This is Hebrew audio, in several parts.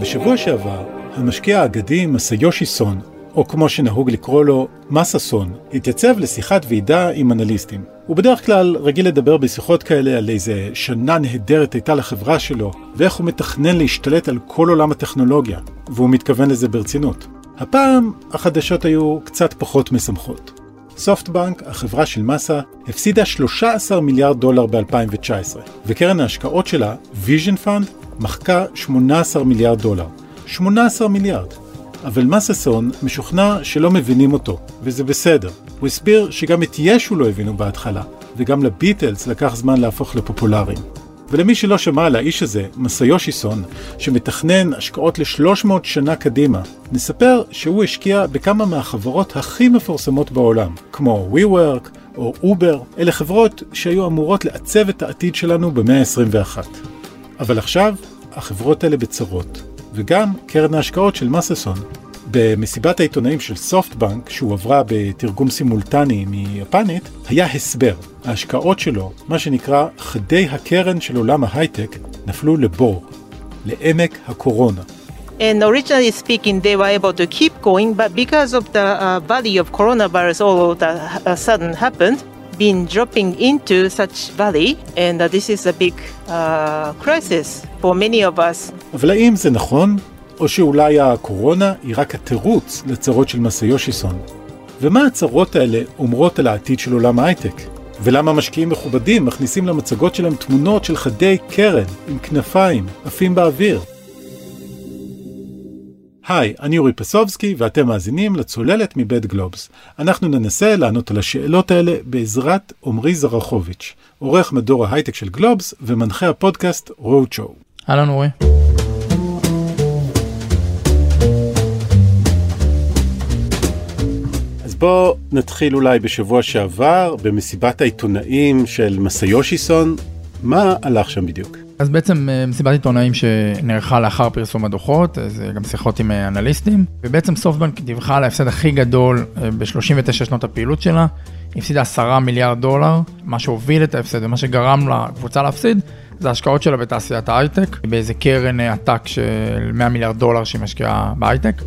בשבוע שעבר, המשקיע האגדי מסאיושי סון, או כמו שנהוג לקרוא לו, מסה סון, התייצב לשיחת ועידה עם אנליסטים. הוא בדרך כלל רגיל לדבר בשיחות כאלה על איזה שנה נהדרת הייתה לחברה שלו, ואיך הוא מתכנן להשתלט על כל עולם הטכנולוגיה, והוא מתכוון לזה ברצינות. הפעם החדשות היו קצת פחות משמחות. סופטבנק, החברה של מסה, הפסידה 13 מיליארד דולר ב-2019, וקרן ההשקעות שלה, ויז'ן פאנד, מחקה 18 מיליארד דולר. 18 מיליארד. אבל מססון משוכנע שלא מבינים אותו, וזה בסדר. הוא הסביר שגם את ישו לא הבינו בהתחלה, וגם לביטלס לקח זמן להפוך לפופולריים. ולמי שלא שמע על האיש הזה, מסאיושי סון, שמתכנן השקעות ל-300 שנה קדימה, נספר שהוא השקיע בכמה מהחברות הכי מפורסמות בעולם, כמו WeWork או Uber, אלה חברות שהיו אמורות לעצב את העתיד שלנו במאה ה-21. אבל עכשיו, החברות האלה בצרות, וגם קרן ההשקעות של מססון. במסיבת העיתונאים של סופטבנק, שהועברה בתרגום סימולטני מיפנית, היה הסבר. ההשקעות שלו, מה שנקרא חדי הקרן של עולם ההייטק, נפלו לבור, לעמק הקורונה. And originally speaking, they were able to keep going, but because of the uh, value of coronavirus all of the uh, sudden happened, been dropping into such valley, and uh, this is a big uh, crisis for many of us. אבל האם זה נכון? או שאולי הקורונה היא רק התירוץ לצרות של מסאיושיסון? ומה הצרות האלה אומרות על העתיד של עולם ההייטק? ולמה משקיעים מכובדים מכניסים למצגות שלהם תמונות של חדי קרן עם כנפיים עפים באוויר? היי, אני אורי פסובסקי ואתם מאזינים לצוללת מבית גלובס. אנחנו ננסה לענות על השאלות האלה בעזרת עמרי זרחוביץ', עורך מדור ההייטק של גלובס ומנחה הפודקאסט רוד שואו. אהלן אורי. אז בואו נתחיל אולי בשבוע שעבר במסיבת העיתונאים של מסאיושיסון. מה הלך שם בדיוק? אז בעצם אה, מסיבת עיתונאים שנערכה לאחר פרסום הדוחות, זה גם שיחות עם אה, אנליסטים, ובעצם סופטבנק דיווחה על ההפסד הכי גדול אה, ב-39 שנות הפעילות שלה, היא הפסידה 10 מיליארד דולר, מה שהוביל את ההפסד ומה שגרם לקבוצה להפסיד, זה ההשקעות שלה בתעשיית ההייטק, באיזה קרן עתק של 100 מיליארד דולר שהיא משקיעה בהייטק.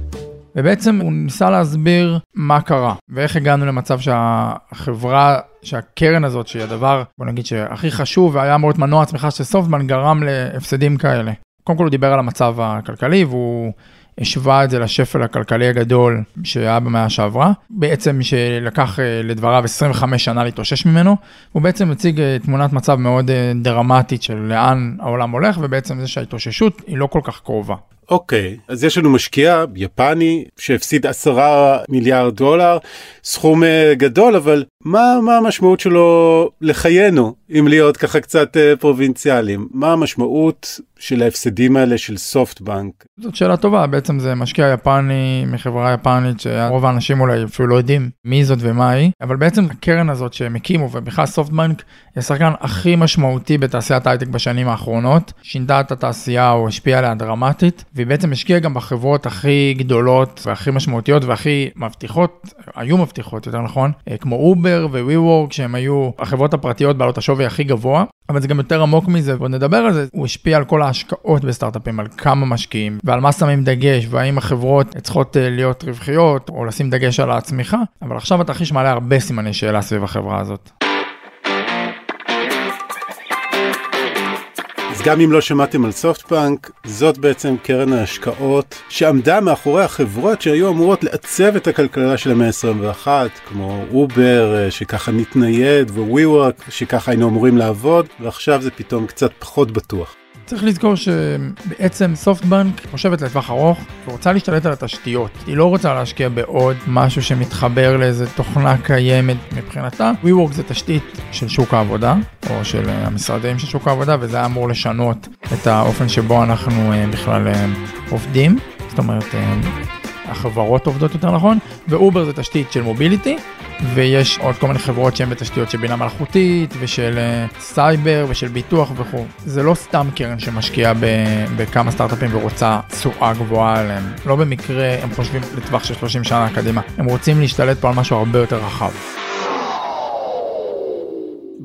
ובעצם הוא ניסה להסביר מה קרה, ואיך הגענו למצב שהחברה, שהקרן הזאת, שהיא הדבר, בוא נגיד שהכי חשוב, והיה אמור להיות מנוע הצמיחה של סופטמן, גרם להפסדים כאלה. קודם כל הוא דיבר על המצב הכלכלי, והוא השווה את זה לשפל הכלכלי הגדול שהיה במאה שעברה, בעצם שלקח לדבריו 25 שנה להתאושש ממנו, הוא בעצם מציג תמונת מצב מאוד דרמטית של לאן העולם הולך, ובעצם זה שההתאוששות היא לא כל כך קרובה. אוקיי, okay, אז יש לנו משקיע יפני שהפסיד עשרה מיליארד דולר, סכום גדול, אבל מה, מה המשמעות שלו לחיינו, אם להיות ככה קצת פרובינציאליים? מה המשמעות של ההפסדים האלה של סופטבנק? זאת שאלה טובה, בעצם זה משקיע יפני מחברה יפנית שרוב האנשים אולי אפילו לא יודעים מי זאת ומה היא, אבל בעצם הקרן הזאת שהם הקימו, ובכלל סופטבנק היא השחקן הכי משמעותי בתעשיית ההייטק בשנים האחרונות, שינתה את התעשייה או השפיעה עליה דרמטית, והיא בעצם השקיעה גם בחברות הכי גדולות והכי משמעותיות והכי מבטיחות, היו מבטיחות יותר נכון, כמו אובר ו-WeWork שהם היו החברות הפרטיות בעלות השווי הכי גבוה, אבל זה גם יותר עמוק מזה, בוא נדבר על זה, הוא השפיע על כל ההשקעות בסטארט-אפים, על כמה משקיעים ועל מה שמים דגש והאם החברות צריכות להיות רווחיות או לשים דגש על הצמיחה, אבל עכשיו התרחיש מעלה הרבה סימני שאלה סביב החברה הזאת. גם אם לא שמעתם על סופטבנק, זאת בעצם קרן ההשקעות שעמדה מאחורי החברות שהיו אמורות לעצב את הכלכלה של המאה ה-21, כמו אובר שככה נתנייד ו-WeWork שככה היינו אמורים לעבוד, ועכשיו זה פתאום קצת פחות בטוח. צריך לזכור שבעצם סופטבנק חושבת לטווח ארוך ורוצה להשתלט על התשתיות. היא לא רוצה להשקיע בעוד משהו שמתחבר לאיזה תוכנה קיימת מבחינתה. WeWork זה תשתית של שוק העבודה, או של המשרדים של שוק העבודה, וזה היה אמור לשנות את האופן שבו אנחנו בכלל עובדים. זאת אומרת, החברות עובדות יותר נכון, ואובר זה תשתית של mobility, ויש עוד כל מיני חברות שהן בתשתיות של בינה מלאכותית ושל סייבר ושל ביטוח וכו'. זה לא סתם קרן שמשקיעה בכמה סטארט-אפים ורוצה תשואה גבוהה עליהם. לא במקרה הם חושבים לטווח של 30 שנה קדימה, הם רוצים להשתלט פה על משהו הרבה יותר רחב.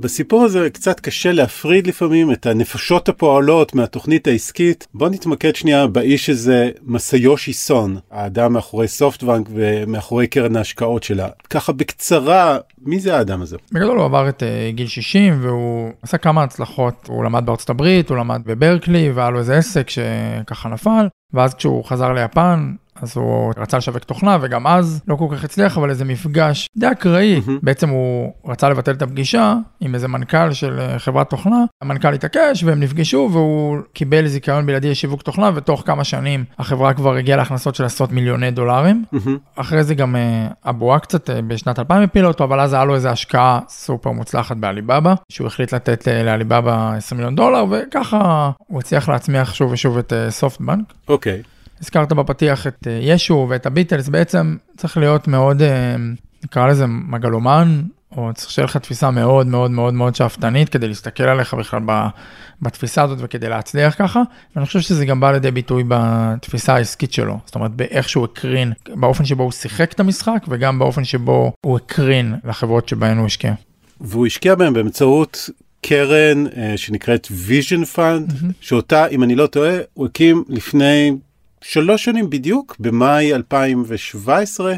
בסיפור הזה קצת קשה להפריד לפעמים את הנפשות הפועלות מהתוכנית העסקית. בוא נתמקד שנייה באיש הזה, מסיושי סון, האדם מאחורי סופטבנק ומאחורי קרן ההשקעות שלה. ככה בקצרה, מי זה האדם הזה? בגדול הוא עבר את uh, גיל 60 והוא עשה כמה הצלחות. הוא למד בארצות הברית, הוא למד בברקלי והיה לו איזה עסק שככה נפל, ואז כשהוא חזר ליפן, אז הוא רצה לשווק תוכנה וגם אז לא כל כך הצליח אבל איזה מפגש די אקראי mm-hmm. בעצם הוא רצה לבטל את הפגישה עם איזה מנכ"ל של אה, חברת תוכנה המנכ"ל התעקש והם נפגשו והוא קיבל זיכיון בלעדי לשיווק תוכנה ותוך כמה שנים החברה כבר הגיעה להכנסות של עשרות מיליוני דולרים mm-hmm. אחרי זה גם אבואה קצת אה, בשנת 2000 הפילה אותו אבל אז היה לו איזה השקעה סופר מוצלחת בעליבאבא שהוא החליט לתת אה, לעליבאבא 20 מיליון דולר וככה הוא הצליח להצמיח שוב ושוב את סופטבנק. אוקיי. Okay. הזכרת בפתיח את אה, ישו ואת הביטלס, בעצם צריך להיות מאוד, אה, נקרא לזה מגלומן, או צריך שיהיה לך תפיסה מאוד מאוד מאוד מאוד שאפתנית כדי להסתכל עליך בכלל בתפיסה הזאת וכדי להצליח ככה, ואני חושב שזה גם בא לידי ביטוי בתפיסה העסקית שלו, זאת אומרת באיך שהוא הקרין, באופן שבו הוא שיחק את המשחק וגם באופן שבו הוא הקרין לחברות שבהן הוא השקיע. והוא השקיע בהם באמצעות קרן uh, שנקראת vision fund, mm-hmm. שאותה, אם אני לא טועה, הוא הקים לפני שלוש שנים בדיוק, במאי 2017.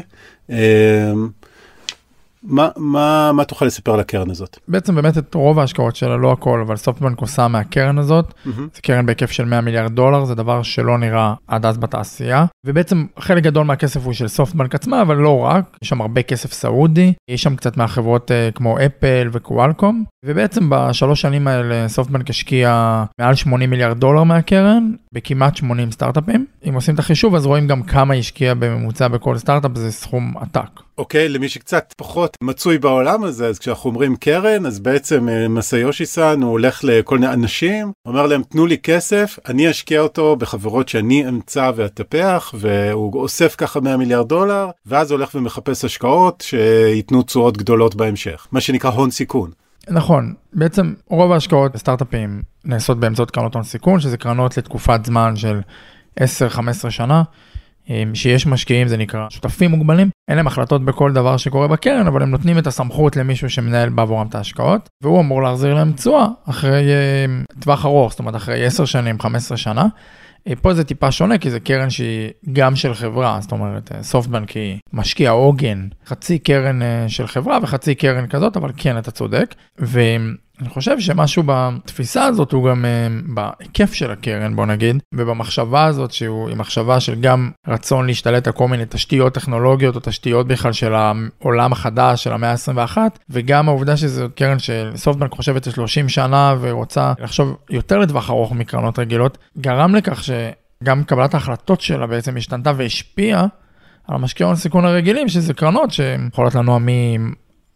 מה, מה, מה תוכל לספר על הקרן הזאת? בעצם באמת את רוב ההשקעות שלה, לא הכל, אבל סופטבנק עושה מהקרן הזאת. Mm-hmm. זה קרן בהיקף של 100 מיליארד דולר, זה דבר שלא נראה עד אז בתעשייה. ובעצם חלק גדול מהכסף הוא של סופטבנק עצמה, אבל לא רק, יש שם הרבה כסף סעודי, יש שם קצת מהחברות uh, כמו אפל וקוואלקום. ובעצם בשלוש שנים האלה סופטבנק השקיע מעל 80 מיליארד דולר מהקרן, בכמעט 80 סטארט-אפים. אם עושים את החישוב אז רואים גם כמה השקיע בממוצע בכל סטארט-אפ, זה סכום עתק. אוקיי, למי שקצת פחות מצוי בעולם הזה, אז כשאנחנו אומרים קרן, אז בעצם אה, מסיושי סאן הוא הולך לכל מיני אנשים, אומר להם תנו לי כסף, אני אשקיע אותו בחברות שאני אמצא ואטפח, והוא אוסף ככה 100 מיליארד דולר, ואז הולך ומחפש השקעות שייתנו תשואות גדולות בהמשך, מה שנקרא הון סיכון. נכון, בעצם רוב ההשקעות בסטארט-אפים נעשות באמצעות קרנות הון סיכון, שזה קרנות לתקופת זמן של 10-15 שנה. שיש משקיעים, זה נקרא שותפים מוגבלים, אין להם החלטות בכל דבר שקורה בקרן, אבל הם נותנים את הסמכות למישהו שמנהל בעבורם את ההשקעות, והוא אמור להחזיר להם תשואה אחרי טווח ארוך, זאת אומרת אחרי 10 שנים, 15 שנה. אה, פה זה טיפה שונה כי זה קרן שהיא גם של חברה, זאת אומרת סופטבנק היא משקיע עוגן, חצי קרן אה, של חברה וחצי קרן כזאת, אבל כן אתה צודק. אני חושב שמשהו בתפיסה הזאת הוא גם אה, בהיקף של הקרן בוא נגיד ובמחשבה הזאת שהוא עם מחשבה של גם רצון להשתלט על כל מיני תשתיות טכנולוגיות או תשתיות בכלל של העולם החדש של המאה ה-21 וגם העובדה שזו קרן של סופטבנק חושבת על 30 שנה ורוצה לחשוב יותר לטווח ארוך מקרנות רגילות גרם לכך שגם קבלת ההחלטות שלה בעצם השתנתה והשפיעה על המשקיעי סיכון הרגילים שזה קרנות שיכולות לנוע מ...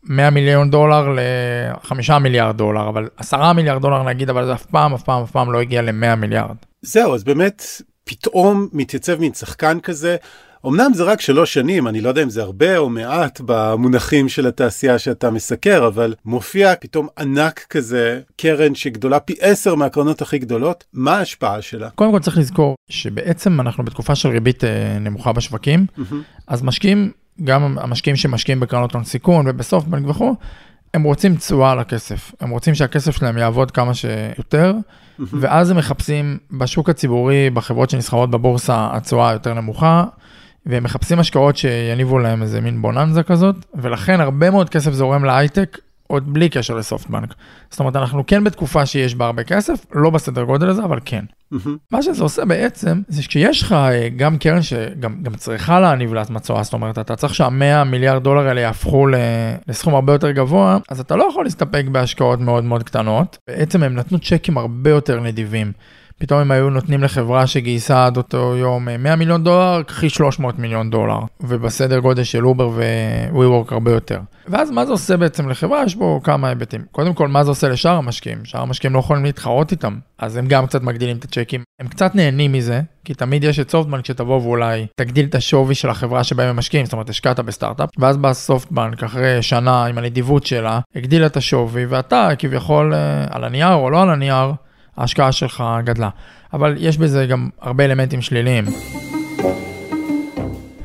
100 מיליון דולר ל-5 מיליארד דולר, אבל 10 מיליארד דולר נגיד, אבל זה אף פעם, אף פעם, אף פעם לא הגיע ל-100 מיליארד. זהו, אז באמת, פתאום מתייצב מין שחקן כזה. אמנם זה רק שלוש שנים, אני לא יודע אם זה הרבה או מעט במונחים של התעשייה שאתה מסקר, אבל מופיע פתאום ענק כזה, קרן שגדולה פי עשר מהקרנות הכי גדולות, מה ההשפעה שלה? קודם כל צריך לזכור שבעצם אנחנו בתקופה של ריבית אה, נמוכה בשווקים, mm-hmm. אז משקיעים גם המשקיעים שמשקיעים בקרנות הון סיכון ובסופטבנק וכו', הם רוצים תשואה על הכסף. הם רוצים שהכסף שלהם יעבוד כמה שיותר. ואז הם מחפשים בשוק הציבורי, בחברות שנסחרות בבורסה, התשואה יותר נמוכה, והם מחפשים השקעות שיניבו להם איזה מין בוננזה כזאת, ולכן הרבה מאוד כסף זורם להייטק עוד בלי קשר לסופטבנק. זאת אומרת, אנחנו כן בתקופה שיש בה הרבה כסף, לא בסדר גודל הזה, אבל כן. מה שזה עושה בעצם, זה שכשיש לך אה, גם קרן שגם צריכה להניב לעצמה תשואה, זאת אומרת, אתה צריך שהמאה מיליארד דולר האלה יהפכו לסכום הרבה יותר גבוה, אז אתה לא יכול להסתפק בהשקעות מאוד מאוד קטנות. בעצם הם נתנו צ'קים הרבה יותר נדיבים. פתאום הם היו נותנים לחברה שגייסה עד אותו יום 100 אה, מיליון דולר, קחי 300 מיליון דולר, ובסדר גודל של אובר ו-WeWork הרבה יותר. ואז מה זה עושה בעצם לחברה? יש בו כמה היבטים. קודם כל, מה זה עושה לשאר המשקיעים? שאר המשקיעים לא יכולים להתחרות איתם, אז הם גם קצת מגדילים את הצ'קים. הם קצת נהנים מזה, כי תמיד יש את סופטבנק שתבוא ואולי תגדיל את השווי של החברה שבה הם משקיעים, זאת אומרת, השקעת בסטארט-אפ, ואז בא סופטבנק אחרי שנה עם הנדיבות שלה, הגדילה את השווי, ואתה כביכול אה, על הנייר או לא על הנייר, ההשקעה שלך גדלה. אבל יש בזה גם הרבה אלמנטים שליליים.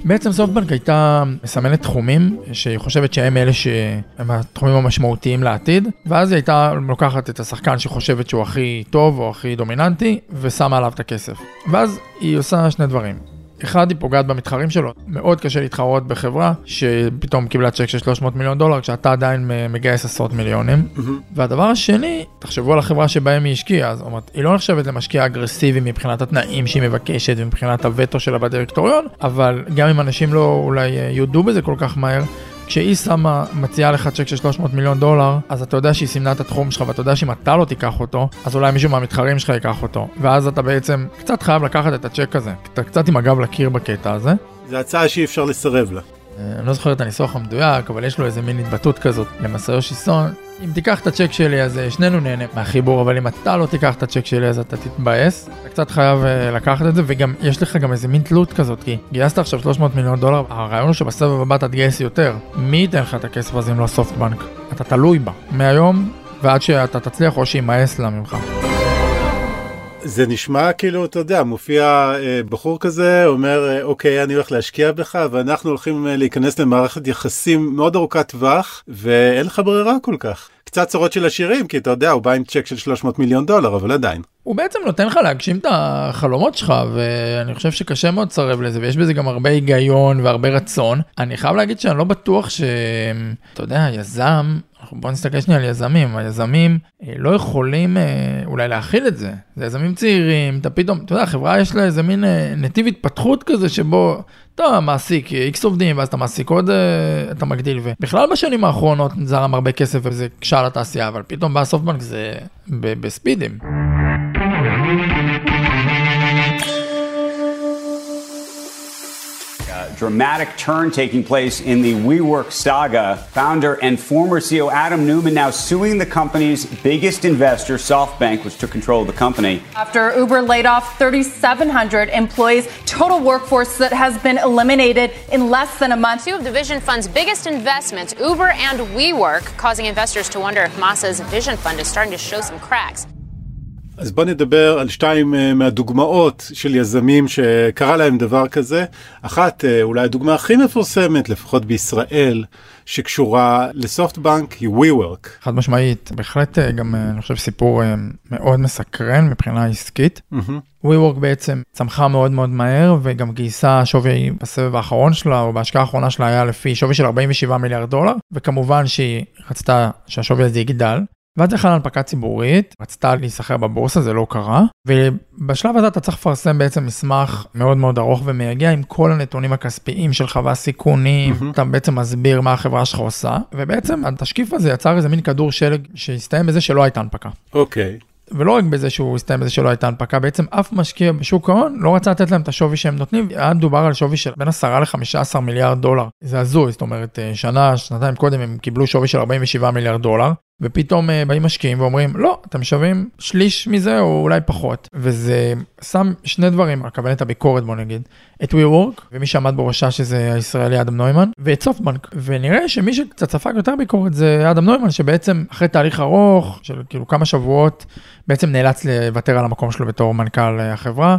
בעצם סופטבנק הייתה מסמנת תחומים שהיא חושבת שהם אלה שהם התחומים המשמעותיים לעתיד, ואז היא הייתה לוקחת את השחקן שחושבת שהוא הכי טוב או הכי דומיננטי, ושמה עליו את הכסף. ואז היא עושה שני דברים. אחד, היא פוגעת במתחרים שלו. מאוד קשה להתחרות בחברה שפתאום קיבלה צ'ק של 300 מיליון דולר, כשאתה עדיין מגייס עשרות מיליונים. Mm-hmm. והדבר השני, תחשבו על החברה שבהם היא השקיעה, זאת אומרת, היא לא נחשבת למשקיעה אגרסיבי מבחינת התנאים שהיא מבקשת ומבחינת הווטו שלה בדירקטוריון, אבל גם אם אנשים לא אולי יודו בזה כל כך מהר, כשהיא שמה, מציעה לך צ'ק של 300 מיליון דולר, אז אתה יודע שהיא סימנה את התחום שלך, ואתה יודע שאם אתה לא תיקח אותו, אז אולי מישהו מהמתחרים שלך ייקח אותו. ואז אתה בעצם קצת חייב לקחת את הצ'ק הזה. אתה קצת עם הגב לקיר בקטע הזה. זו הצעה שאי אפשר לסרב לה. אני לא זוכר את הניסוח המדויק, אבל יש לו איזה מין התבטאות כזאת למסריושי סון. אם תיקח את הצ'ק שלי אז אה, שנינו נהנה מהחיבור, אבל אם אתה לא תיקח את הצ'ק שלי אז אתה תתבאס. אתה קצת חייב uh, לקחת את זה, וגם יש לך גם איזה מין תלות כזאת, כי גייסת עכשיו 300 מיליון דולר, הרעיון הוא שבסבב הבא אתה תגייס יותר. מי ייתן לך את הכסף הזה אם לא סופטבנק? אתה תלוי בה, מהיום ועד שאתה תצליח או שימאס לה ממך. זה נשמע כאילו, אתה יודע, מופיע אה, בחור כזה, אומר, אה, אוקיי, אני הולך להשקיע בך, ואנחנו הולכים אה, להיכנס למערכת יחסים מאוד ארוכת טווח, ואין לך ברירה כל כך. קצת צרות של עשירים, כי אתה יודע, הוא בא עם צ'ק של 300 מיליון דולר, אבל עדיין. הוא בעצם נותן לך להגשים את החלומות שלך, ואני חושב שקשה מאוד לסרב לזה, ויש בזה גם הרבה היגיון והרבה רצון. אני חייב להגיד שאני לא בטוח ש... אתה יודע, יזם, בוא נסתכל שנייה על יזמים, היזמים אה, לא יכולים אה, אולי להכיל את זה, זה יזמים צעירים, אתה פתאום, אתה יודע, חברה יש לה איזה מין אה, נתיב התפתחות כזה שבו אתה מעסיק איקס עובדים ואז אתה מעסיק עוד, אתה מגדיל, ובכלל בשנים האחרונות זרם הרבה כסף וזה קשה לתעשייה, אבל פתאום בא סופטבנק זה בספידים. Dramatic turn taking place in the WeWork saga. Founder and former CEO Adam Newman now suing the company's biggest investor, SoftBank, which took control of the company. After Uber laid off 3,700 employees, total workforce that has been eliminated in less than a month. Two of the Vision Fund's biggest investments, Uber and WeWork, causing investors to wonder if Massa's Vision Fund is starting to show some cracks. אז בוא נדבר על שתיים מהדוגמאות של יזמים שקרה להם דבר כזה. אחת, אולי הדוגמה הכי מפורסמת, לפחות בישראל, שקשורה לסופטבנק, היא WeWork. חד משמעית, בהחלט גם, אני חושב, סיפור מאוד מסקרן מבחינה עסקית. Mm-hmm. WeWork בעצם צמחה מאוד מאוד מהר וגם גייסה שווי בסבב האחרון שלה או בהשקעה האחרונה שלה היה לפי שווי של 47 מיליארד דולר וכמובן שהיא רצתה שהשווי הזה יגדל ואז יחד הנפקה ציבורית, רצתה להיסחר בבורסה, זה לא קרה, ובשלב הזה אתה צריך לפרסם בעצם מסמך מאוד מאוד ארוך ומייגע עם כל הנתונים הכספיים שלך והסיכונים, mm-hmm. אתה בעצם מסביר מה החברה שלך עושה, ובעצם התשקיף הזה יצר איזה מין כדור שלג שהסתיים בזה שלא הייתה הנפקה. אוקיי. Okay. ולא רק בזה שהוא הסתיים בזה שלא הייתה הנפקה, בעצם אף משקיע בשוק ההון לא רצה לתת להם את השווי שהם נותנים, היה דובר על שווי של בין 10 ל-15 מיליארד דולר. זה הזוי, זאת אומרת, אה, שנה, שנתיים קודם הם קיבלו שווי של 47 מיליארד דולר, ופתאום אה, באים משקיעים ואומרים, לא, אתם שווים שליש מזה או אולי פחות. וזה שם שני דברים על כוונת הביקורת, בוא נגיד, את WeWork, ומי שעמד בראשה שזה הישראלי אדם נוימן, ואת סופטבנק. ונראה שמי שקצת ספג יותר ביקורת זה אדם נוימן, שבעצם אחרי תהליך ארוך של כאילו כמה שבועות, בעצם נאלץ לוותר על המקום שלו בתור מנכ"ל החברה,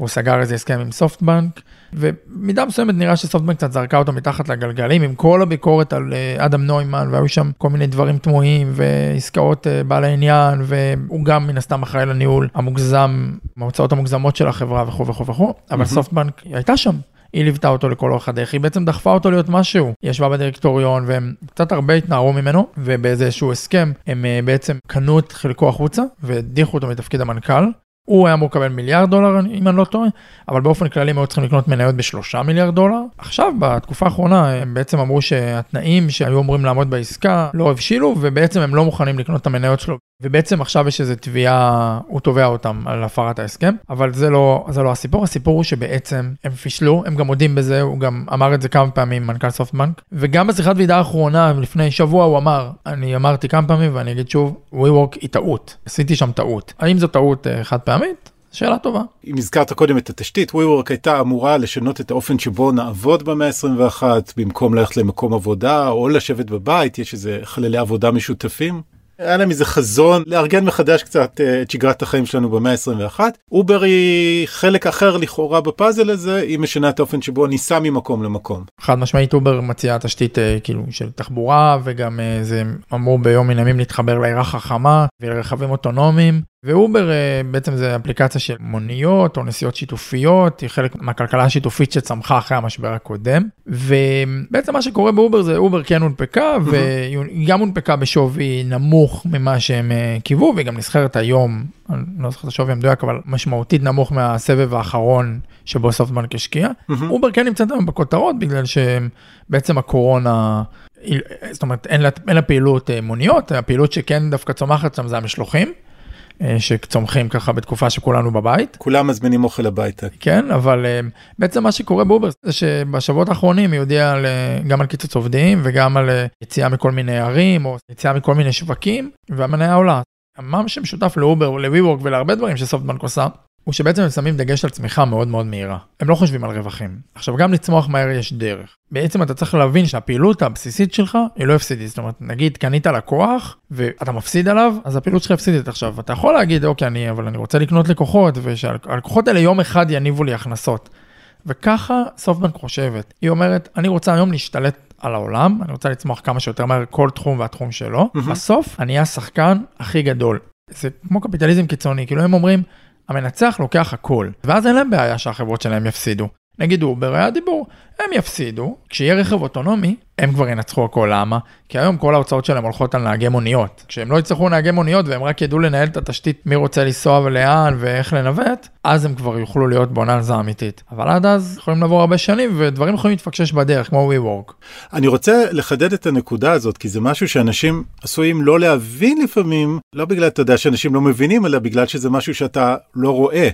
והוא סגר איזה הסכם עם סופטבנק. ובמידה מסוימת נראה שסופטבנק קצת זרקה אותו מתחת לגלגלים עם כל הביקורת על אה, אדם נוימן והיו שם כל מיני דברים תמוהים ועסקאות אה, בעל העניין והוא גם מן הסתם אחראי לניהול המוגזם, ההוצאות המוגזמות של החברה וכו' וכו' וכו', אבל סופטבנק הייתה שם. היא ליוותה אותו לכל אורך הדרך, היא בעצם דחפה אותו להיות משהו. היא ישבה בדירקטוריון והם קצת הרבה התנערו ממנו, ובאיזשהו הסכם הם אה, בעצם קנו את חלקו החוצה והדיחו אותו מתפקיד המנכ"ל, הוא היה אמור לקבל מיליארד דולר אם אני לא טועה, אבל באופן כללי הם היו צריכים לקנות מניות בשלושה מיליארד דולר. עכשיו בתקופה האחרונה הם בעצם אמרו שהתנאים שהיו אמורים לעמוד בעסקה לא הבשילו ובעצם הם לא מוכנים לקנות את המניות שלו ובעצם עכשיו יש איזו תביעה, הוא תובע אותם על הפרת ההסכם, אבל זה לא, זה לא הסיפור, הסיפור הוא שבעצם הם פישלו, הם גם מודים בזה, הוא גם אמר את זה כמה פעמים, מנכ"ל סופטבנק, וגם בשיחת ועידה האחרונה, לפני שבוע הוא אמר, אני אמרתי כמה פעמים ואני אגיד שוב, WeWork היא טעות, עשיתי שם טעות. האם זו טעות uh, חד פעמית? שאלה טובה. אם הזכרת קודם את התשתית, WeWork הייתה אמורה לשנות את האופן שבו נעבוד במאה ה-21, במקום ללכת למקום עבודה או לשבת בבית, יש איזה חללי עבודה משותפים. היה להם איזה חזון לארגן מחדש קצת אה, את שגרת החיים שלנו במאה ה-21. אובר היא חלק אחר לכאורה בפאזל הזה, היא משנה את האופן שבו ניסע ממקום למקום. חד משמעית אובר מציעה תשתית אה, כאילו של תחבורה וגם אה, זה אמור ביום מן הימים להתחבר לעיר חכמה ולרכבים אוטונומיים. ואובר אה, בעצם זה אפליקציה של מוניות או נסיעות שיתופיות, היא חלק מהכלכלה השיתופית שצמחה אחרי המשבר הקודם. ובעצם מה שקורה באובר זה אובר כן הונפקה והיא גם הונפקה בשווי נמוך ממה שהם אה, קיוו והיא גם נסחרת היום, אני לא זוכר את השווי המדויק אבל משמעותית נמוך מהסבב האחרון שבו סופטבנק השקיע. אובר כן נמצאת היום בכותרות בגלל שבעצם הקורונה. זאת אומרת אין לה, אין לה פעילות אה, מוניות, הפעילות שכן דווקא צומחת שם זה המשלוחים. אה, שצומחים ככה בתקופה שכולנו בבית. כולם מזמינים אוכל הביתה. כן, אבל אה, בעצם מה שקורה באובר זה שבשבועות האחרונים היא הודיעה גם על קיצוץ עובדים וגם על אה, יציאה מכל מיני ערים או יציאה מכל מיני שווקים והמניה עולה. מה שמשותף לאובר, ל-WeWork ולהרבה דברים שסופטבנק עושה, הוא שבעצם הם שמים דגש על צמיחה מאוד מאוד מהירה. הם לא חושבים על רווחים. עכשיו, גם לצמוח מהר יש דרך. בעצם אתה צריך להבין שהפעילות הבסיסית שלך היא לא הפסידית. זאת אומרת, נגיד קנית לקוח ואתה מפסיד עליו, אז הפעילות שלך הפסידית. עכשיו, אתה יכול להגיד, אוקיי, אני, אבל אני רוצה לקנות לקוחות, ושהלקוחות האלה יום אחד יניבו לי הכנסות. וככה סופטבנק חושבת. היא אומרת, אני רוצה היום להשתלט על העולם, אני רוצה לצמוח כמה שיותר מהר כל תחום והתחום שלו. Mm-hmm. בסוף, אני אהיה השחקן הכי גדול. זה כמו קפיטליזם קיצוני, כאילו הם אומרים, המנצח לוקח הכל, ואז אין להם בעיה שהחברות שלהם יפסידו. נגיד אובר היה דיבור, הם יפסידו, כשיהיה רכב אוטונומי, הם כבר ינצחו הכל, למה? כי היום כל ההוצאות שלהם הולכות על נהגי מוניות. כשהם לא יצטרכו נהגי מוניות והם רק ידעו לנהל את התשתית מי רוצה לנסוע ולאן ואיך לנווט, אז הם כבר יוכלו להיות בוננזה אמיתית. אבל עד אז יכולים לעבור הרבה שנים ודברים יכולים להתפקשש בדרך, כמו WeWork. אני רוצה לחדד את הנקודה הזאת, כי זה משהו שאנשים עשויים לא להבין לפעמים, לא בגלל, אתה יודע, שאנשים לא מבינים, אלא בגלל שזה משהו שאתה לא רואה.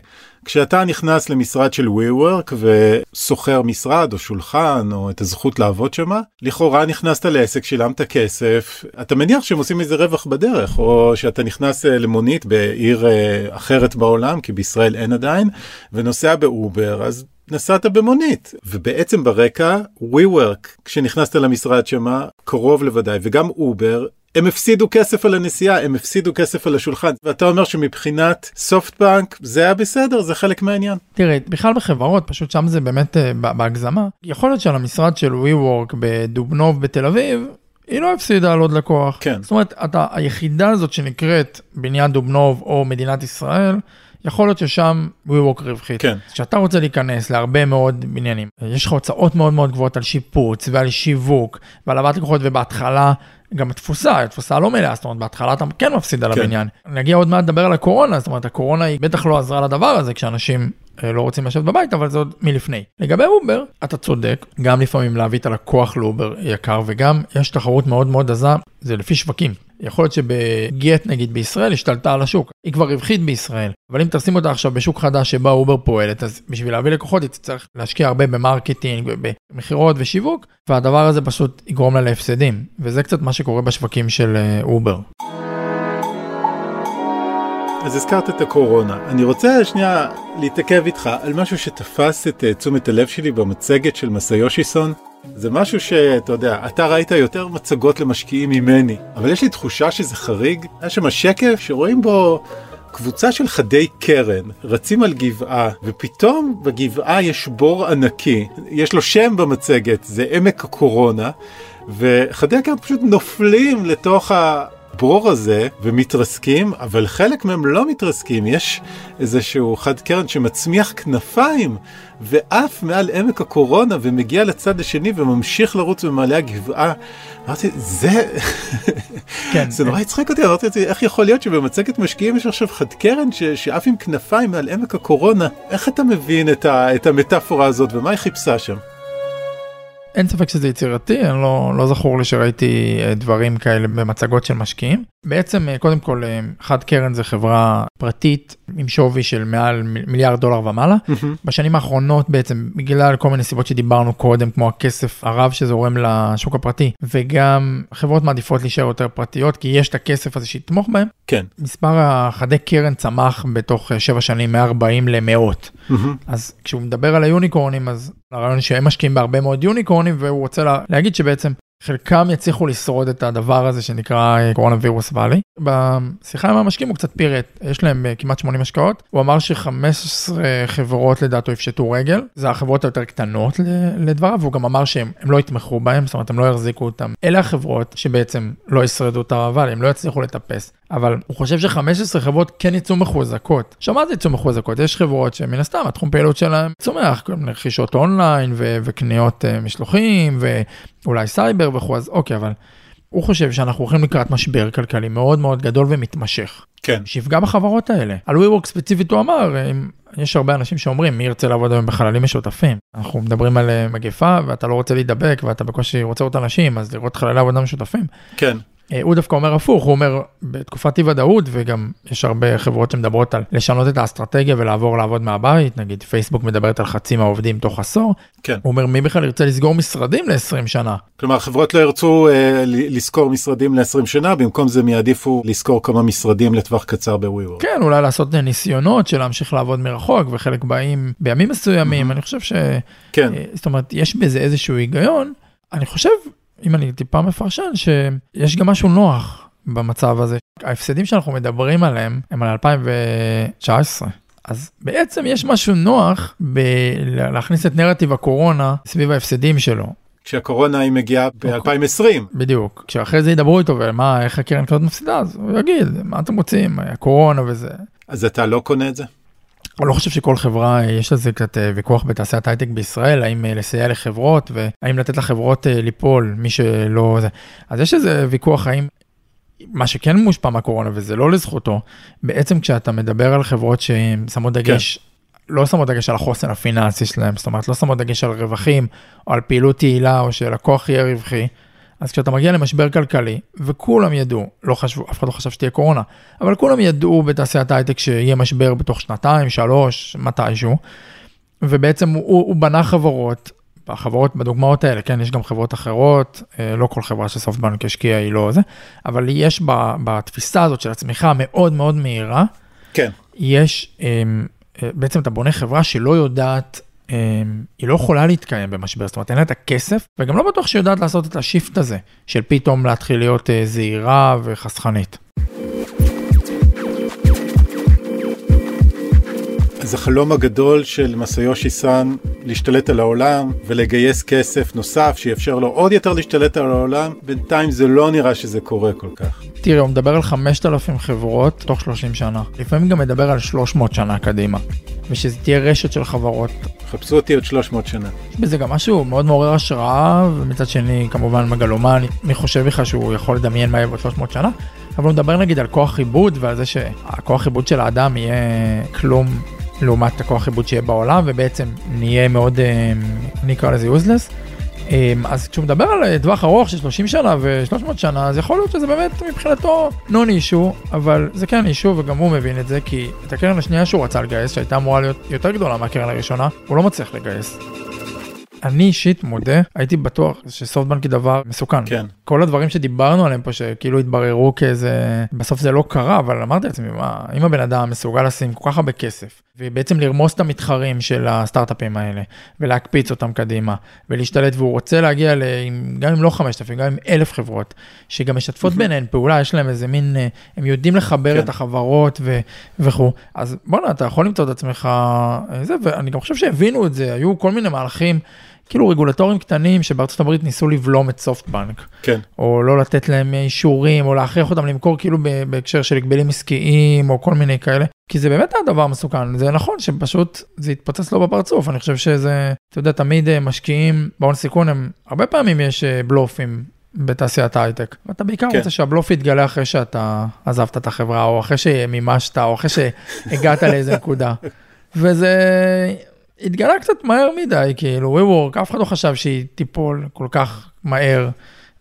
כשאתה נכנס למשרד של WeWork ושוכר משרד או שולחן או את הזכות לעבוד שמה, לכאורה נכנסת לעסק, שילמת כסף, אתה מניח שהם עושים איזה רווח בדרך, או שאתה נכנס אה, למונית בעיר אה, אחרת בעולם, כי בישראל אין עדיין, ונוסע באובר, אז נסעת במונית, ובעצם ברקע WeWork, כשנכנסת למשרד שמה, קרוב לוודאי, וגם אובר, הם הפסידו כסף על הנסיעה, הם הפסידו כסף על השולחן, ואתה אומר שמבחינת סופטבנק זה היה בסדר, זה חלק מהעניין. תראה, בכלל בחברות, פשוט שם זה באמת uh, בהגזמה. יכול להיות שעל המשרד של WeWork בדובנוב בתל אביב, היא לא הפסידה על עוד לקוח. כן. זאת אומרת, אתה, היחידה הזאת שנקראת בניין דובנוב או מדינת ישראל, יכול להיות ששם WeWork רווחית. כן. כשאתה רוצה להיכנס להרבה מאוד בניינים, יש לך הוצאות מאוד מאוד גבוהות על שיפוץ ועל שיווק ועל הבאת לקוחות, ובהתחלה גם התפוסה, התפוסה לא מלאה, זאת אומרת בהתחלה אתה כן מפסיד על כן. הבניין. נגיע עוד מעט לדבר על הקורונה, זאת אומרת הקורונה היא בטח לא עזרה לדבר הזה כשאנשים אה, לא רוצים לשבת בבית, אבל זה עוד מלפני. לגבי אובר, אתה צודק, גם לפעמים להביא את הלקוח לאובר יקר, וגם יש תחרות מאוד מאוד עזה, זה לפי שווקים. יכול להיות שבגט נגיד בישראל השתלטה על השוק, היא כבר רווחית בישראל, אבל אם תשים אותה עכשיו בשוק חדש שבה אובר פועלת, אז בשביל להביא לקוחות היא תצטרך להשקיע הרבה ב marketing, במכירות ושיווק, והדבר הזה פשוט יגרום לה להפסדים, וזה קצת מה שקורה בשווקים של אה, אובר. אז הזכרת את הקורונה. אני רוצה שנייה להתעכב איתך על משהו שתפס את אה, תשומת הלב שלי במצגת של מסאיושיסון. זה משהו שאתה יודע, אתה ראית יותר מצגות למשקיעים ממני, אבל יש לי תחושה שזה חריג. היה שם שקף שרואים בו קבוצה של חדי קרן רצים על גבעה, ופתאום בגבעה יש בור ענקי. יש לו שם במצגת, זה עמק הקורונה, וחדי הקרן פשוט נופלים לתוך הבור הזה ומתרסקים, אבל חלק מהם לא מתרסקים, יש איזשהו חד קרן שמצמיח כנפיים ועף מעל עמק הקורונה ומגיע לצד השני וממשיך לרוץ במעלה הגבעה. אמרתי, זה, כן, זה נורא הצחק אותי, אמרתי לעצמי, איך יכול להיות שבמצגת משקיעים יש עכשיו חד קרן שעף עם כנפיים מעל עמק הקורונה? איך אתה מבין את, ה, את המטאפורה הזאת ומה היא חיפשה שם? אין ספק שזה יצירתי, אני לא, לא זכור לי שראיתי אה, דברים כאלה במצגות של משקיעים. בעצם, אה, קודם כל, אה, חד קרן זה חברה פרטית עם שווי של מעל מיליארד דולר ומעלה. Mm-hmm. בשנים האחרונות בעצם, בגלל כל מיני סיבות שדיברנו קודם, כמו הכסף הרב שזורם לשוק הפרטי, וגם חברות מעדיפות להישאר יותר פרטיות, כי יש את הכסף הזה שיתמוך בהם. כן. מספר החדי קרן צמח בתוך שבע שנים מ-40 למאות. Mm-hmm. אז כשהוא מדבר על היוניקורנים, אז הרעיון שהם משקיעים בהרבה מאוד יוניקורנים, והוא רוצה לה, להגיד שבעצם חלקם יצליחו לשרוד את הדבר הזה שנקרא אה, קורונה וירוס ואלי. בשיחה עם המשקיעים הוא קצת פירט, יש להם אה, כמעט 80 השקעות, הוא אמר ש-15 חברות לדעתו יפשטו רגל, זה החברות היותר קטנות לדבריו, והוא גם אמר שהם לא יתמכו בהם, זאת אומרת הם לא יחזיקו אותם. אלה החברות שבעצם לא ישרדו את הוואלי, הם לא יצליחו לטפס. אבל הוא חושב ש-15 חברות כן יצאו מחוזקות. שמעתי יצאו מחוזקות? יש חברות שמן הסתם התחום פעילות שלהם צומח, כל מיני רכישות אונליין ו- וקניות uh, משלוחים ואולי סייבר וכו', אז אוקיי, אבל הוא חושב שאנחנו הולכים לקראת משבר כלכלי מאוד מאוד גדול ומתמשך. כן. שיפגע בחברות האלה. על WeWork ספציפית הוא אמר, אם, יש הרבה אנשים שאומרים מי ירצה לעבוד היום בחללים משותפים. אנחנו מדברים על אה, מגפה ואתה לא רוצה להידבק ואתה בקושי רוצה לראות אנשים אז לראות חללי עבודה משותפים. כן. אה, הוא דווקא אומר הפוך, הוא אומר בתקופת אי ודאות וגם יש הרבה חברות שמדברות על לשנות את האסטרטגיה ולעבור לעבוד מהבית, נגיד פייסבוק מדברת על חצי מהעובדים תוך עשור. כן. הוא אומר מי בכלל ירצה לסגור משרדים ל-20 שנה. כלומר חברות לא ירצו אה, לשכור משרדים ל-20 שנה, במקום זה הם יעדיפו לשכור כמה משרדים לטווח קצר בוויוור. כן, אולי לעשות ניסיונות של להמשיך לעבוד מרחוק וחלק באים בימים מסוימים, mm-hmm. אני חושב ש... כן. אה, זאת אומרת, יש בזה איזשהו היגיון. אני חושב אם אני טיפה מפרשן, שיש גם משהו נוח במצב הזה. ההפסדים שאנחנו מדברים עליהם הם על 2019. אז בעצם יש משהו נוח בלהכניס את נרטיב הקורונה סביב ההפסדים שלו. כשהקורונה היא מגיעה ב-2020. בדיוק. כשאחרי זה ידברו איתו ומה, איך הקרן קצת מפסידה, אז הוא יגיד, מה אתם רוצים, הקורונה וזה. אז אתה לא קונה את זה? אני לא חושב שכל חברה, יש לזה קצת אה, ויכוח בתעשיית הייטק בישראל, האם אה, לסייע לחברות והאם לתת לחברות אה, ליפול, מי שלא... זה. אז יש איזה ויכוח האם מה שכן מושפע מהקורונה, וזה לא לזכותו, בעצם כשאתה מדבר על חברות ששמות דגש, כן. לא שמות דגש על החוסן הפיננסי שלהם, זאת אומרת, לא שמות דגש על רווחים, או על פעילות תהילה, או שלקוח יהיה רווחי, אז כשאתה מגיע למשבר כלכלי, וכולם ידעו, לא חשבו, אף אחד לא חשב שתהיה קורונה, אבל כולם ידעו בתעשיית ההייטק שיהיה משבר בתוך שנתיים, שלוש, מתישהו, ובעצם הוא, הוא בנה חברות, החברות בדוגמאות האלה, כן, יש גם חברות אחרות, אה, לא כל חברה שסופטבנק השקיעה היא לא זה, אבל יש בתפיסה הזאת של הצמיחה המאוד מאוד מהירה, כן. יש, אה, אה, בעצם אתה בונה חברה שלא יודעת אמ, היא לא יכולה להתקיים במשבר, זאת אומרת אין לה את הכסף, וגם לא בטוח שהיא יודעת לעשות את השיפט הזה, של פתאום להתחיל להיות אה, זהירה וחסכנית. אז החלום הגדול של מסיושי סאן להשתלט על העולם ולגייס כסף נוסף שיאפשר לו עוד יותר להשתלט על העולם, בינתיים זה לא נראה שזה קורה כל כך. תראה, הוא מדבר על 5,000 חברות תוך 30 שנה. לפעמים גם מדבר על 300 שנה קדימה. ושזה תהיה רשת של חברות. חפשו אותי עוד 300 שנה. יש בזה גם משהו מאוד מעורר השראה, ומצד שני כמובן מגלומן, מי חושב בכלל שהוא יכול לדמיין מה יהיה בעוד 300 שנה? אבל הוא מדבר נגיד על כוח עיבוד ועל זה שהכוח עיבוד של האדם יהיה כלום לעומת הכוח עיבוד שיהיה בעולם, ובעצם נהיה מאוד, אה, אני אקרא לזה useless. אמ, אז כשהוא מדבר על טווח ארוך של 30 שנה ו-300 שנה, אז יכול להיות שזה באמת מבחינתו נון אישו, אבל זה כן אישו וגם הוא מבין את זה, כי את הקרן השנייה שהוא רצה לגייס, שהייתה אמורה להיות יותר גדולה מהקרן הראשונה, הוא לא מצליח לגייס. אני אישית מודה, הייתי בטוח שסופטבנק היא דבר מסוכן. כן. כל הדברים שדיברנו עליהם פה, שכאילו התבררו כאיזה, בסוף זה לא קרה, אבל אמרתי לעצמי, מה, אם הבן אדם מסוגל לשים כל כך הרבה כסף, ובעצם לרמוס את המתחרים של הסטארט-אפים האלה, ולהקפיץ אותם קדימה, ולהשתלט, והוא רוצה להגיע, ל, גם אם לא 5,000, גם עם 1,000 חברות, שגם משתפות ביניהן פעולה, יש להם איזה מין, אה, הם יודעים לחבר כן. את החברות וכו', אז בואנה, אתה יכול למצוא את עצמך, אה, זה, ואני גם חושב שהבינו את זה, היו כל מיני מהלכים. כאילו רגולטורים קטנים שבארצות הברית ניסו לבלום את סופטבנק. כן. או לא לתת להם אישורים, או להכריח אותם למכור כאילו בהקשר של הגבלים עסקיים, או כל מיני כאלה. כי זה באמת היה דבר מסוכן, זה נכון שפשוט זה התפוצץ לו בפרצוף, אני חושב שזה, אתה יודע, תמיד אה, משקיעים בהון סיכון, הם, הרבה פעמים יש אה, בלופים בתעשיית ההייטק. ואתה בעיקר כן. רוצה שהבלוף יתגלה אחרי שאתה עזבת את החברה, או אחרי שמימשת, או אחרי שהגעת לאיזה נקודה. וזה התגלה קצת מהר מדי, כאילו, WeWork, אף אחד לא חשב שהיא תיפול כל כך מהר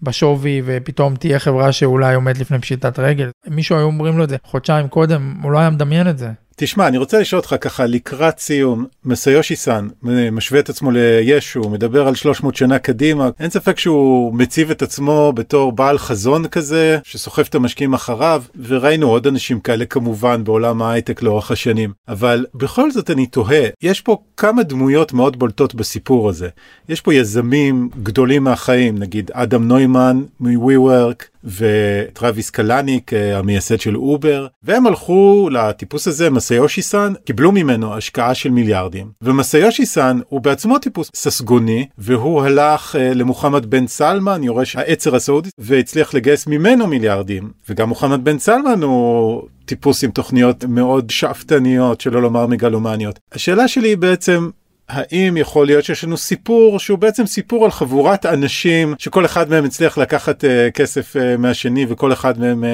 בשווי, ופתאום תהיה חברה שאולי עומדת לפני פשיטת רגל. מישהו היו אומרים לו את זה חודשיים קודם, הוא לא היה מדמיין את זה. תשמע, אני רוצה לשאול אותך ככה לקראת סיום, מסיושי סאן משווה את עצמו לישו, מדבר על 300 שנה קדימה, אין ספק שהוא מציב את עצמו בתור בעל חזון כזה, שסוחב את המשקיעים אחריו, וראינו עוד אנשים כאלה כמובן בעולם ההייטק לאורך השנים. אבל בכל זאת אני תוהה, יש פה כמה דמויות מאוד בולטות בסיפור הזה. יש פה יזמים גדולים מהחיים, נגיד אדם נוימן מ-WeWork, וטרוויס קלניק אה, המייסד של אובר והם הלכו לטיפוס הזה מסיושי סאן קיבלו ממנו השקעה של מיליארדים. ומסיושי סאן הוא בעצמו טיפוס ססגוני והוא הלך אה, למוחמד בן סלמן יורש העצר הסעודית והצליח לגייס ממנו מיליארדים. וגם מוחמד בן סלמן הוא טיפוס עם תוכניות מאוד שאפתניות שלא לומר מגלומניות. השאלה שלי היא בעצם האם יכול להיות שיש לנו סיפור שהוא בעצם סיפור על חבורת אנשים שכל אחד מהם הצליח לקחת uh, כסף uh, מהשני וכל אחד מהם uh,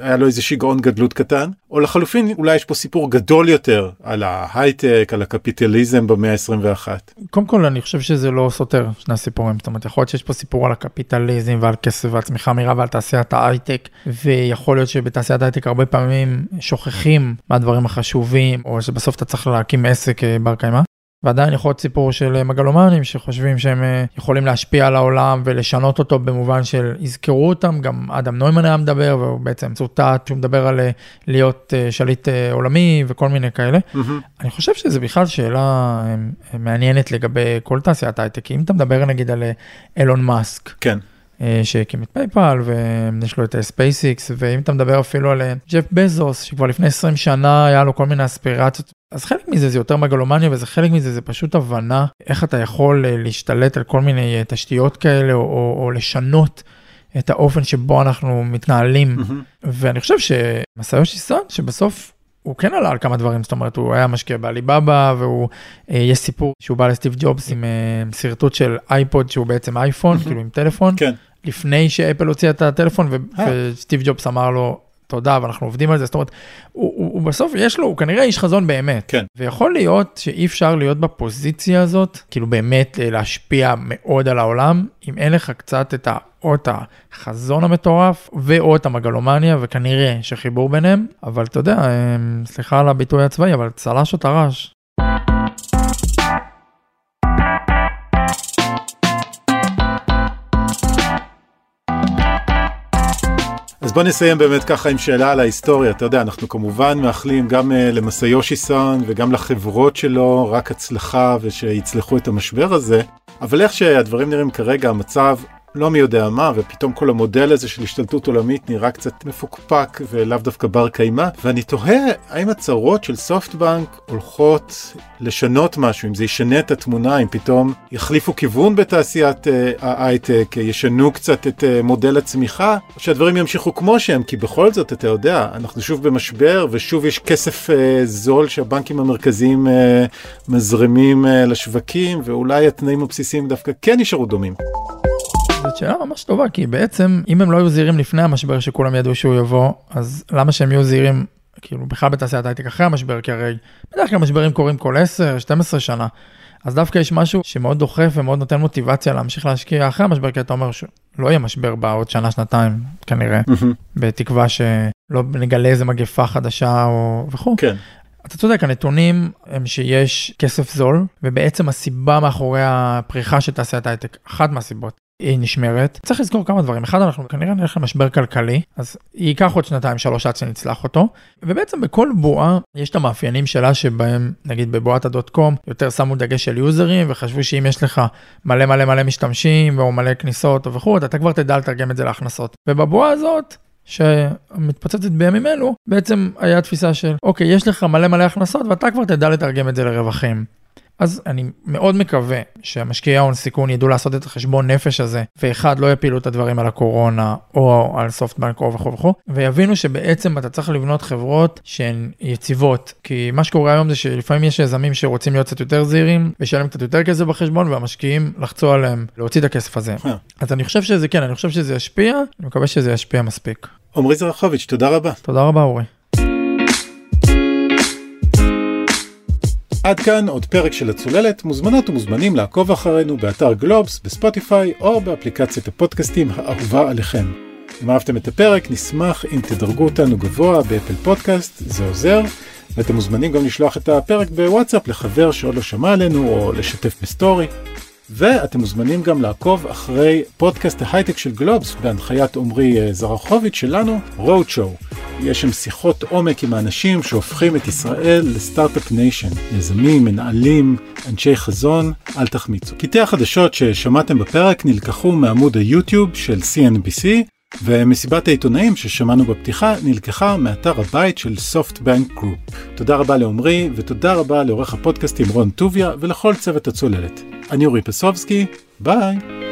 היה לו איזה שיגעון גדלות קטן או לחלופין אולי יש פה סיפור גדול יותר על ההייטק על הקפיטליזם במאה ה-21. קודם כל אני חושב שזה לא סותר שני הסיפורים זאת אומרת יכול להיות שיש פה סיפור על הקפיטליזם ועל כסף ועל צמיחה מהירה ועל תעשיית ההייטק ויכול להיות שבתעשיית ההייטק הרבה פעמים שוכחים מהדברים החשובים או שבסוף אתה צריך להקים עסק בר קיימא. ועדיין יכול להיות סיפור של אה, מגלומנים שחושבים שהם אה, יכולים להשפיע על העולם ולשנות אותו במובן של יזכרו אותם, גם אדם נוימן היה מדבר והוא בעצם צוטט, שהוא מדבר על אה, להיות שליט עולמי וכל מיני כאלה. Mm-hmm. אני חושב שזה בכלל שאלה מעניינת לגבי כל תעשיית הייטק, אם אתה מדבר נגיד על אילון מאסק. כן. שהקים את פייפל ויש לו את ספייסיקס ואם אתה מדבר אפילו על ג'ף בזוס שכבר לפני 20 שנה היה לו כל מיני אספירציות אז חלק מזה זה יותר מגלומניה וזה חלק מזה זה פשוט הבנה איך אתה יכול אה, להשתלט על כל מיני אה, תשתיות כאלה או, או, או לשנות את האופן שבו אנחנו מתנהלים. Mm-hmm. ואני חושב שמסאיושי סאן שבסוף הוא כן עלה על כמה דברים, זאת אומרת, הוא היה משקיע בעליבאבא, והוא, אה, יש סיפור שהוא בא לסטיב ג'ובס עם אה, שרטוט של אייפוד שהוא בעצם אייפון, כאילו עם טלפון, כן. לפני שאפל הוציאה את הטלפון, וסטיב ג'ובס אמר לו, תודה ואנחנו עובדים על זה, זאת אומרת, הוא, הוא, הוא בסוף יש לו, הוא כנראה איש חזון באמת. כן. ויכול להיות שאי אפשר להיות בפוזיציה הזאת, כאילו באמת אה, להשפיע מאוד על העולם, אם אין לך קצת את ה... או את החזון המטורף ואו את המגלומניה וכנראה שחיבור ביניהם, אבל אתה יודע, אה, סליחה על הביטוי הצבאי, אבל צל"ש או טר"ש. אז בוא נסיים באמת ככה עם שאלה על ההיסטוריה. אתה יודע, אנחנו כמובן מאחלים גם uh, למסאיושי סאן וגם לחברות שלו רק הצלחה ושיצלחו את המשבר הזה, אבל איך שהדברים נראים כרגע, המצב לא מי יודע מה, ופתאום כל המודל הזה של השתלטות עולמית נראה קצת מפוקפק ולאו דווקא בר קיימא, ואני תוהה האם הצהרות של סופטבנק הולכות לשנות משהו, אם זה ישנה את התמונה, אם פתאום יחליפו כיוון בתעשיית אה, ההייטק, uh, ישנו קצת את uh, מודל הצמיחה, או שהדברים ימשיכו כמו שהם, כי בכל זאת, אתה יודע, אנחנו שוב במשבר, ושוב יש כסף uh, זול שהבנקים המרכזיים uh, מזרימים uh, לשווקים, ואולי התנאים הבסיסיים דווקא כן נשארו דומים. זאת שאלה ממש טובה, כי בעצם אם הם לא היו זהירים לפני המשבר שכולם ידעו שהוא יבוא, אז למה שהם יהיו זהירים, כאילו בכלל בתעשיית הייטק אחרי המשבר, כי הרי בדרך כלל משברים קורים כל 10-12 שנה. אז דווקא יש משהו שמאוד דוחף ומאוד נותן מוטיבציה להמשיך להשקיע אחרי המשבר, כי אתה אומר שלא יהיה משבר בעוד שנה, שנתיים, כנראה, בתקווה שלא נגלה איזה מגפה חדשה או וכו'. כן. אתה צודק, הנתונים הם שיש כסף זול, ובעצם הסיבה מאחורי הפריחה של תעשיית ההייטק, אחת מהסיבות, היא נשמרת. צריך לזכור כמה דברים. אחד, אנחנו כנראה נלך למשבר כלכלי, אז ייקח עוד שנתיים, שלוש עד שנצלח אותו. ובעצם בכל בועה יש את המאפיינים שלה שבהם, נגיד בבועת הדוט קום, יותר שמו דגש של יוזרים, וחשבו שאם יש לך מלא מלא מלא משתמשים, או מלא כניסות וכו', אתה כבר תדע לתרגם את זה להכנסות. ובבועה הזאת, שמתפוצצת בימים אלו, בעצם היה תפיסה של, אוקיי, יש לך מלא מלא הכנסות ואתה כבר תדע לתרגם את זה לרווחים. אז אני מאוד מקווה שהמשקיעי ההון סיכון ידעו לעשות את החשבון נפש הזה, ואחד, לא יפילו את הדברים על הקורונה, או על סופטבנק, או וכו' וכו', ויבינו שבעצם אתה צריך לבנות חברות שהן יציבות. כי מה שקורה היום זה שלפעמים יש יזמים שרוצים להיות קצת יותר זהירים, וישלם קצת יותר כסף בחשבון, והמשקיעים לחצו עליהם להוציא את הכסף הזה. אה. אז אני חושב שזה כן, אני חושב שזה ישפיע, אני מקווה שזה ישפיע מספיק. עמרי זרחוביץ', תודה רבה. תודה רבה, אורי. עד כאן עוד פרק של הצוללת, מוזמנות ומוזמנים לעקוב אחרינו באתר גלובס, בספוטיפיי או באפליקציית הפודקאסטים האהובה עליכם. אם אהבתם את הפרק, נשמח אם תדרגו אותנו גבוה באפל פודקאסט, זה עוזר. ואתם מוזמנים גם לשלוח את הפרק בוואטסאפ לחבר שעוד לא שמע עלינו או לשתף בסטורי. ואתם מוזמנים גם לעקוב אחרי פודקאסט ההייטק של גלובס בהנחיית עמרי אה, זרחוביץ' שלנו, שואו. יש שם שיחות עומק עם האנשים שהופכים את ישראל ל start-up nation. יזמים, מנהלים, אנשי חזון, אל תחמיצו. קטעי החדשות ששמעתם בפרק נלקחו מעמוד היוטיוב של CNBC, ומסיבת העיתונאים ששמענו בפתיחה נלקחה מאתר הבית של סופטבנק גרופ. תודה רבה לעומרי, ותודה רבה לעורך הפודקאסטים רון טוביה ולכל צוות הצוללת. אני אורי פסובסקי, ביי.